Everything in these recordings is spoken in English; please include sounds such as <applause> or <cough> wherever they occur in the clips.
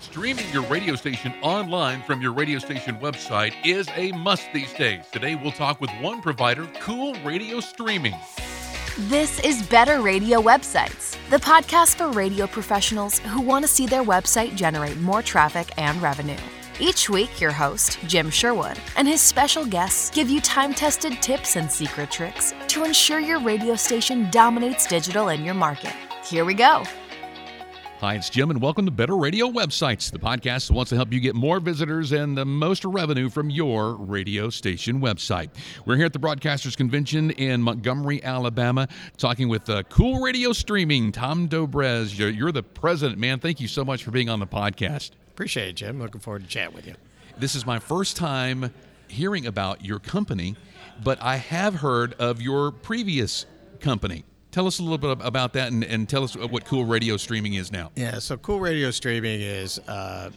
Streaming your radio station online from your radio station website is a must these days. Today, we'll talk with one provider, Cool Radio Streaming. This is Better Radio Websites, the podcast for radio professionals who want to see their website generate more traffic and revenue. Each week, your host, Jim Sherwood, and his special guests give you time tested tips and secret tricks to ensure your radio station dominates digital in your market. Here we go. Hi, it's Jim, and welcome to Better Radio Websites, the podcast that wants to help you get more visitors and the most revenue from your radio station website. We're here at the Broadcasters Convention in Montgomery, Alabama, talking with uh, Cool Radio Streaming. Tom Dobrez, you're, you're the president, man. Thank you so much for being on the podcast. Appreciate it, Jim. Looking forward to chat with you. This is my first time hearing about your company, but I have heard of your previous company. Tell us a little bit about that and, and tell us what Cool Radio Streaming is now. Yeah, so Cool Radio Streaming is uh,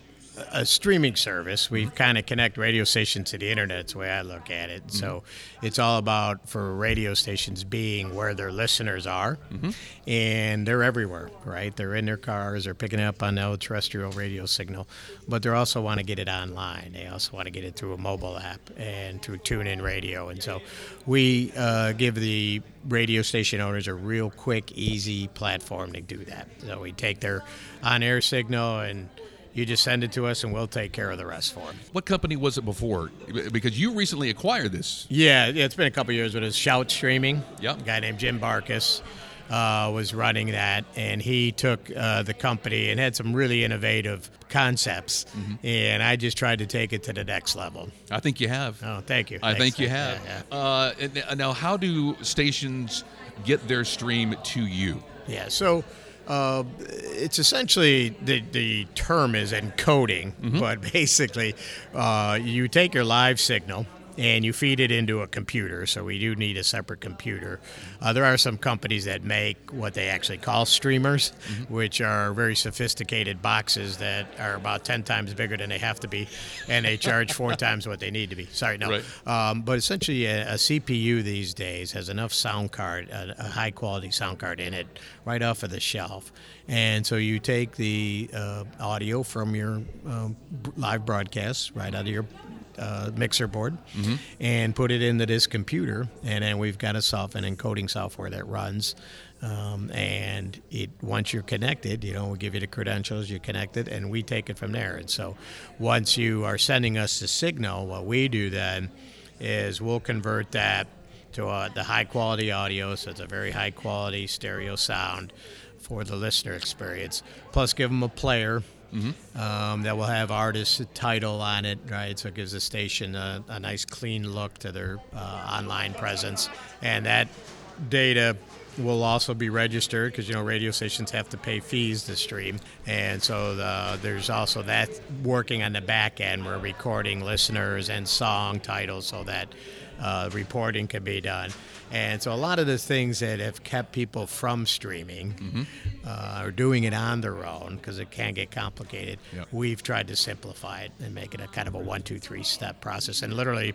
a streaming service. We kind of connect radio stations to the internet. The way I look at it. Mm-hmm. So it's all about for radio stations being where their listeners are, Mm-hmm. and they're everywhere. Right? They're in their cars. They're picking up on the terrestrial radio signal, but they also want to get it online. They also want to get it through a mobile app and through TuneIn Radio. And so we uh, give the radio station owners a real quick, easy platform to do that. So we take their on-air signal and you just send it to us, and we'll take care of the rest for them. What company was it before? Because you recently acquired this. Yeah, yeah, it's been a couple years, but it's Shout Streaming. Yep. A guy named Jim Barkus uh, was running that, and he took uh, the company and had some really innovative concepts, and I just tried to take it to the next level. I think you have. Oh, thank you. I Thanks, think you have. Yeah, Uh, and now, how do stations get their stream to you? yeah. yeah so. Uh, it's essentially the the term is encoding, but <laughs> basically, uh, you take your live signal and you feed it into a computer. So we do need a separate computer. Uh, there are some companies that make what they actually call streamers, which are very sophisticated boxes that are about ten times bigger than they have to be, and they charge four <laughs> times what they need to be. Sorry, no. Right. Um, but essentially, a, a CPU these days has enough sound card, a, a high quality sound card in it, right off of the shelf. And so you take the uh, audio from your um, live broadcast right out of your uh, mixer board and put it into this computer. And then we've got a soft an encoding software that runs. Um, and it once you're connected, you know, we give you the credentials, you connect it, and we take it from there. And so once you are sending us the signal, what we do then is we'll convert that to uh, the high quality audio, so it's a very high quality stereo sound for the listener experience. Plus, give them a player um, that will have artist title on it, right? So it gives the station a, a nice clean look to their uh, online presence, and that data will also be registered because you know radio stations have to pay fees to stream. And so the, there's also that working on the back end. We're recording listeners and song titles so that uh, reporting can be done. And so a lot of the things that have kept people from streaming uh, or doing it on their own because it can get complicated Yep. we've tried to simplify it and make it a kind of a one two three step process. And literally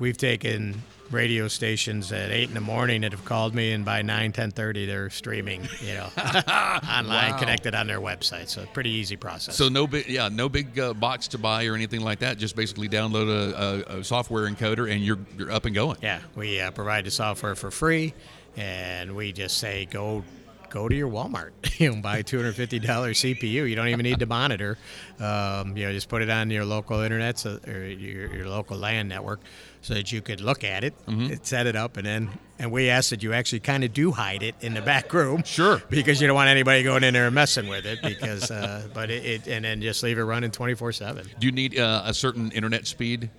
we've taken radio stations at 8 in the morning that have called me and by 9 10.30 they're streaming you know <laughs> online Wow. connected on their website so pretty easy process So no big, yeah, no big uh, box to buy or anything like that. Just basically download a, a, a software encoder and you're you're up and going. yeah we uh, provide the software for free and we just say go go to your walmart <laughs> you know buy a $250 cpu you don't even need to monitor. Um, you know just put it on your local internet so, or your, your local LAN network so that you could look at it set it up and then and we ask that you actually kind of do hide it in the back room. Sure. because you don't want anybody going in there and messing with it because uh, but it, it and then just leave it running 24 7 Do you need uh, a certain internet speed?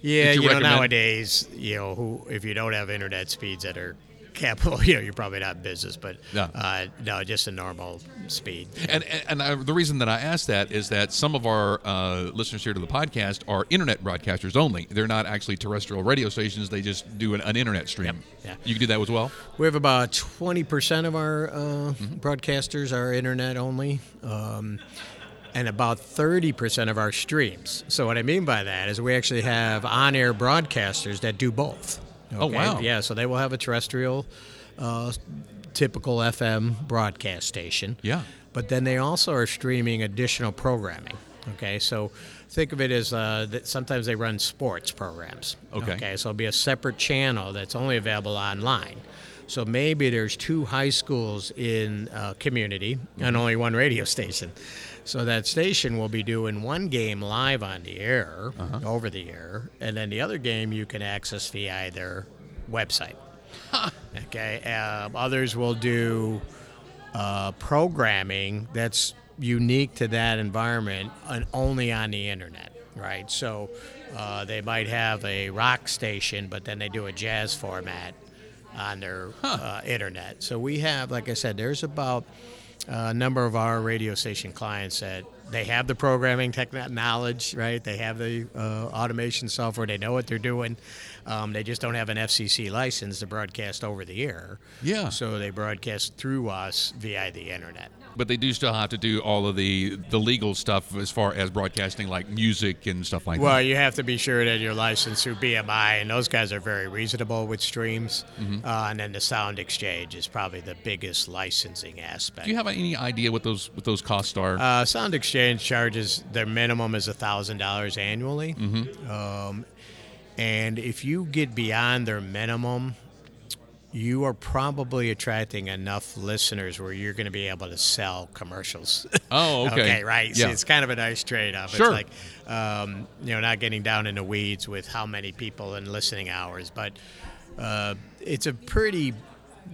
yeah you you, know nowadays you know who if you don't have internet speeds that are capital <laughs> you know you're probably not in business but Yeah. uh, no just a normal speed And and, and I, the reason that I asked that is that some of our uh, listeners here to the podcast are internet broadcasters only. They're not actually terrestrial radio stations. They just do an, an internet stream. Yeah. You can do that as well. We have about 20% of our uh, Mm-hmm. broadcasters are internet only, um, and about 30% of our streams. So, what I mean by that is we actually have on air broadcasters that do both. Oh, wow. Yeah, so they will have a terrestrial, uh, typical FM broadcast station. Yeah. But but then they also are streaming additional programming. Okay, so think of it as uh, that sometimes they run sports programs. Okay. Okay, so it'll be a separate channel that's only available online. So maybe there's two high schools in a community and only one radio station. So that station will be doing one game live on the air, over the air, and then the other game you can access via their website. Okay. Um, others will do uh, programming that's unique to that environment and only on the internet, right? So uh, they might have a rock station, but then they do a jazz format on their uh, internet. So we have, like I said, there's about a number of our radio station clients that they have the programming tech knowledge, right? They have the uh, automation software. They know what they're doing. Um, they just don't have an FCC license to broadcast over the air. Yeah. So they broadcast through us via the internet. But they do still have to do all of the the legal stuff as far as broadcasting, like music and stuff like Well, that. Well, you have to be sure that you're licensed through BMI, and those guys are very reasonable with streams. Mm-hmm. Uh, and then the Sound Exchange is probably the biggest licensing aspect. Do you have any idea what those what those costs are? Uh, Sound Exchange charges their minimum is thousand dollars annually, Mm-hmm. um, and if you get beyond their minimum, you are probably attracting enough listeners where you're going to be able to sell commercials. <laughs> Oh, okay. right. Yeah. So it's kind of a nice trade-off. Sure. It's like, um, you know, not getting down in the weeds with how many people and listening hours, but uh, it's a pretty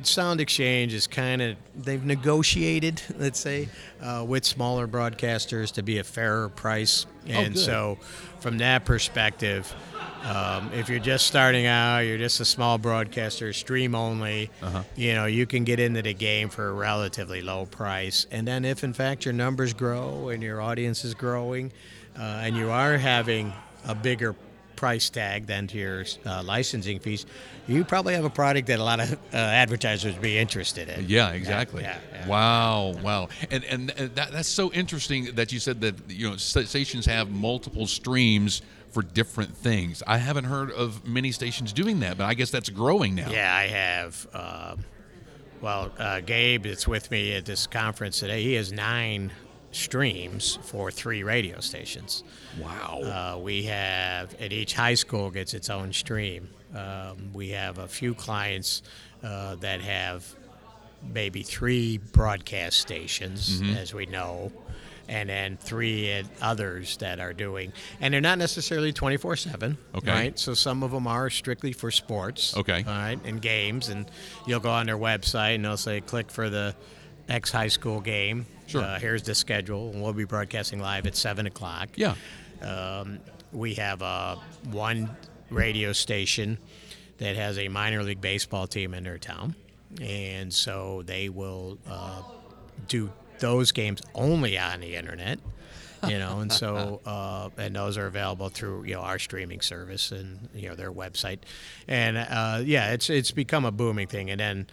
Sound Exchange is kind of they've negotiated, let's say, uh, with smaller broadcasters to be a fairer price, and good. so from that perspective, um, if you're just starting out, you're just a small broadcaster, stream only, uh-huh. you know, you can get into the game for a relatively low price, and then if in fact your numbers grow and your audience is growing, uh, and you are having a bigger price tag than to your uh, licensing fees, you probably have a product that a lot of uh, advertisers would be interested in. Yeah, exactly. Yeah, yeah. Wow, wow, and and and that, that's so interesting that you said that you know stations have multiple streams for different things. I haven't heard of many stations doing that, but I guess that's growing now. Yeah, I have. Uh, well, uh, Gabe that's with me at this conference today. He has nine streams for three radio stations. Wow. Uh, we have, and each high school gets its own stream. Um, we have a few clients uh, that have maybe three broadcast stations, Mm-hmm. as we know, and then three at others that are doing, and they're not necessarily 24 7. Okay. Right? So some of them are strictly for sports. Okay. All right, and games, and you'll go on their website and they'll say, click for the X high school game. Sure. Uh, here's the schedule, and we'll be broadcasting live at 7 o'clock. yeah. Um, we have uh, one radio station that has a minor league baseball team in their town, and so they will uh, do those games only on the internet. You know, and so <laughs> uh, and those are available through you know our streaming service and you know their website, and uh, yeah, it's it's become a booming thing. And then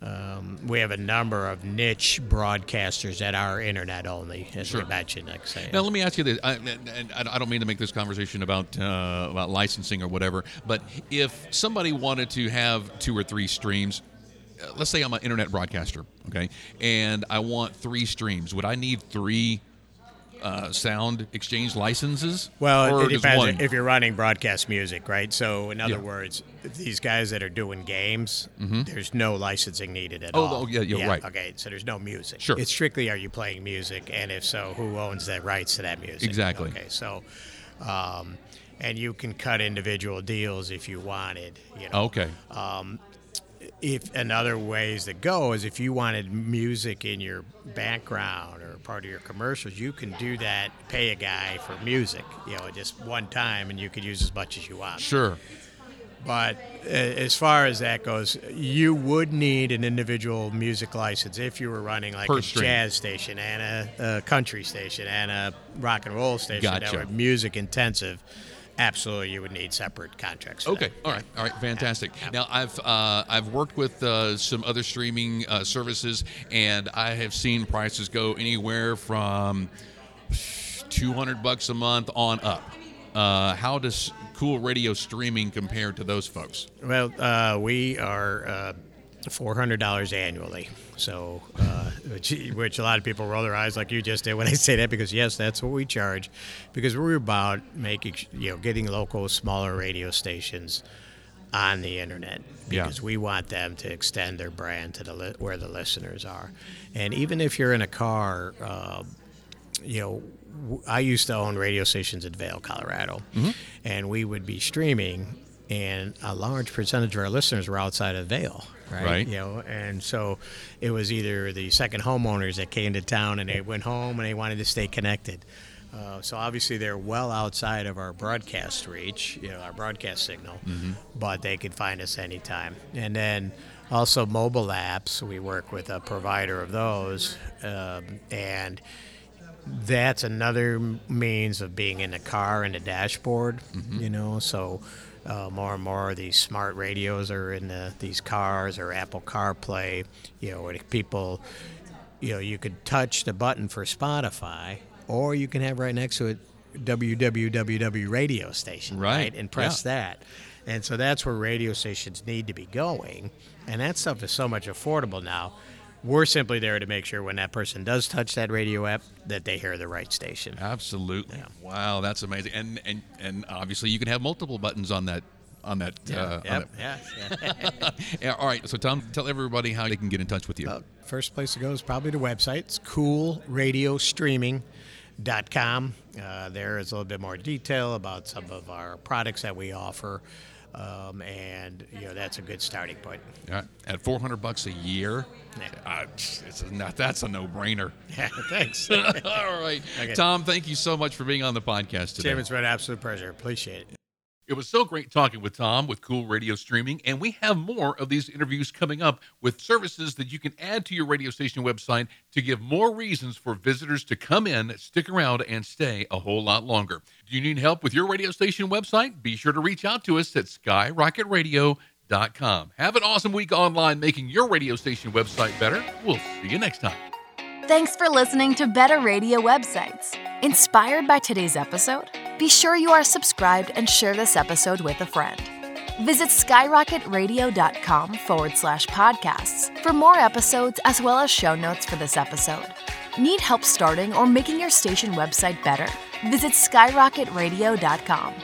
um, we have a number of niche broadcasters that are internet only, as we mentioned. Like I Now let me ask you this, I, and and I don't mean to make this conversation about uh, about licensing or whatever, but if somebody wanted to have two or three streams, uh, let's say I'm an internet broadcaster, okay, and I want three streams, would I need three uh, sound exchange licenses? Well, it depends if you're running broadcast music, right? So, in other Yeah. words, these guys that are doing games, there's no licensing needed at Oh, all. oh, yeah, yeah, right. Okay, so there's no music. Sure. It's strictly are you playing music, and if so, who owns the rights to that music? Exactly. Okay, so, um, and you can cut individual deals if you wanted. You know, okay, if another ways that go is if you wanted music in your background or part of your commercials, you can do that. Pay a guy for music, you know, just one time, and you could use as much as you want. sure, But uh, as far as that goes, you would need an individual music license if you were running like Per a stream. jazz station and a, a country station and a rock and roll station that were music intensive. Absolutely, you would need separate contracts. Okay, that. all right, all right, fantastic. Now I've uh, I've worked with uh, some other streaming uh, services, and I have seen prices go anywhere from two hundred bucks a month on up. Uh, how does Cool Radio streaming compare to those folks? Well, uh, we are uh, four hundred dollars annually, so uh, which, which a lot of people roll their eyes like you just did when I say that because yes, that's what we charge, because we're about making you know getting local smaller radio stations on the internet Yeah. because we want them to extend their brand to the li- where the listeners are, and even if you're in a car. Uh, you know, I used to own radio stations in Vail, Colorado, and we would be streaming, and a large percentage of our listeners were outside of Vail, right? Right. You know, and so it was either the second homeowners that came to town and they went home and they wanted to stay connected. Uh, so obviously they're well outside of our broadcast reach, you know, our broadcast signal, but they could find us anytime. And then also mobile apps, we work with a provider of those, um, and that's another means of being in the car and the dashboard, you know. So uh, more and more of these smart radios are in the, these cars or Apple CarPlay, you know, where people, you know, you could touch the button for Spotify, or you can have right next to it www radio station, Right, and press yeah. that. And so that's where radio stations need to be going. And that stuff is so much affordable now. We're simply there to make sure when that person does touch that radio app that they hear the right station. Absolutely. Wow, that's amazing. And and and obviously you can have multiple buttons on that on that. Uh, on that- Yeah. <laughs> yeah. Yeah, all right. So Tom, tell everybody how they can get in touch with you. Uh, first place to go is probably the website. It's coolradiostreaming.com. Uh, there is a little bit more detail about some of our products that we offer. Um, and you know that's a good starting point. Yeah, at 400 bucks a year, Yeah. uh, it's not, that's a no-brainer. <laughs> Yeah, thanks. <laughs> all right, Okay. Tom. Thank you so much for being on the podcast today. Jim, it's been an absolute pleasure. Appreciate it. It was so great talking with Tom with Cool Radio Streaming, and we have more of these interviews coming up with services that you can add to your radio station website to give more reasons for visitors to come in, stick around, and stay a whole lot longer. Do you need help with your radio station website? Be sure to reach out to us at skyrocketradio.com. Have an awesome week online making your radio station website better. We'll see you next time. Thanks for listening to Better Radio Websites. Inspired by today's episode? Be sure you are subscribed and share this episode with a friend. Visit skyrocketradio.com forward slash podcasts for more episodes as well as show notes for this episode. Need help starting or making your station website better? Visit skyrocketradio.com.